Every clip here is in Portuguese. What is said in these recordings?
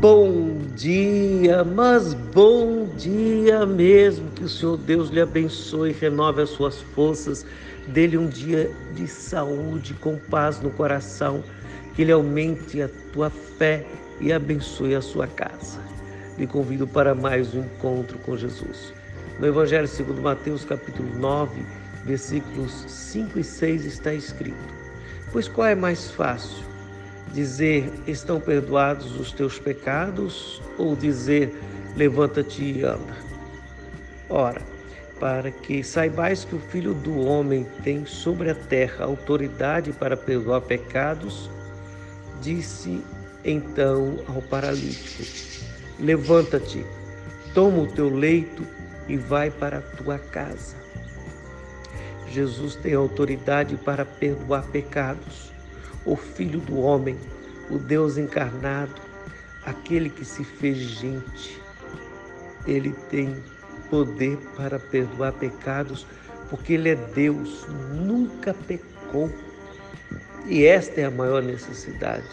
Bom dia, mas bom dia mesmo. Que o Senhor Deus lhe abençoe, renove as suas forças, dê-lhe um dia de saúde, com paz no coração, que Ele aumente a tua fé e abençoe a sua casa. Lhe convido para mais um encontro com Jesus. No Evangelho segundo Mateus, capítulo 9, versículos 5 e 6 está escrito: Pois qual é mais fácil? Dizer estão perdoados os teus pecados ou dizer levanta-te e anda? Ora, para que saibais que o Filho do Homem tem sobre a terra autoridade para perdoar pecados, disse então ao paralítico: Levanta-te, toma o teu leito e vai para a tua casa. Jesus tem autoridade para perdoar pecados o Filho do Homem, o Deus encarnado, aquele que se fez gente. Ele tem poder para perdoar pecados, porque Ele é Deus, nunca pecou. E esta é a maior necessidade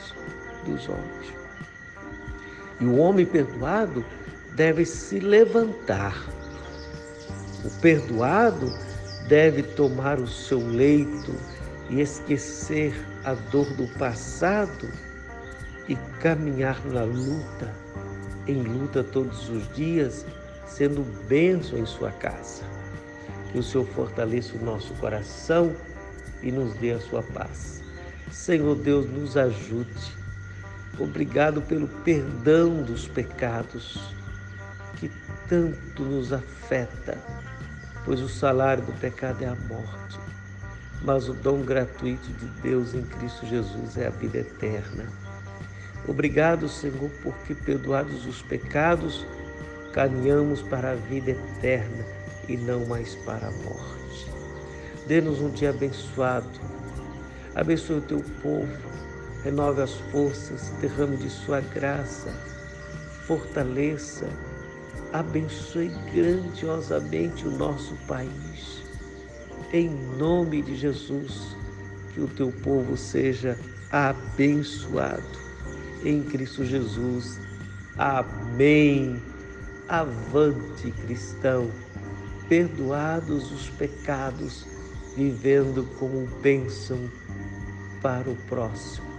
dos homens. E o homem perdoado deve se levantar. O perdoado deve tomar o seu leito e esquecer a dor do passado e caminhar na luta, em luta todos os dias, sendo bênção em sua casa. Que o Senhor fortaleça o nosso coração e nos dê a sua paz. Senhor Deus, nos ajude. Obrigado pelo perdão dos pecados que tanto nos afeta, pois o salário do pecado é a morte mas o dom gratuito de Deus em Cristo Jesus é a vida eterna. Obrigado, Senhor, porque perdoados os pecados, caminhamos para a vida eterna e não mais para a morte. Dê-nos um dia abençoado. Abençoe o teu povo, renove as forças, derrame de sua graça, fortaleça, abençoe grandiosamente o nosso país em nome de Jesus, que o teu povo seja abençoado. Em Cristo Jesus. Amém. Avante, cristão, perdoados os pecados, vivendo como bênção para o próximo.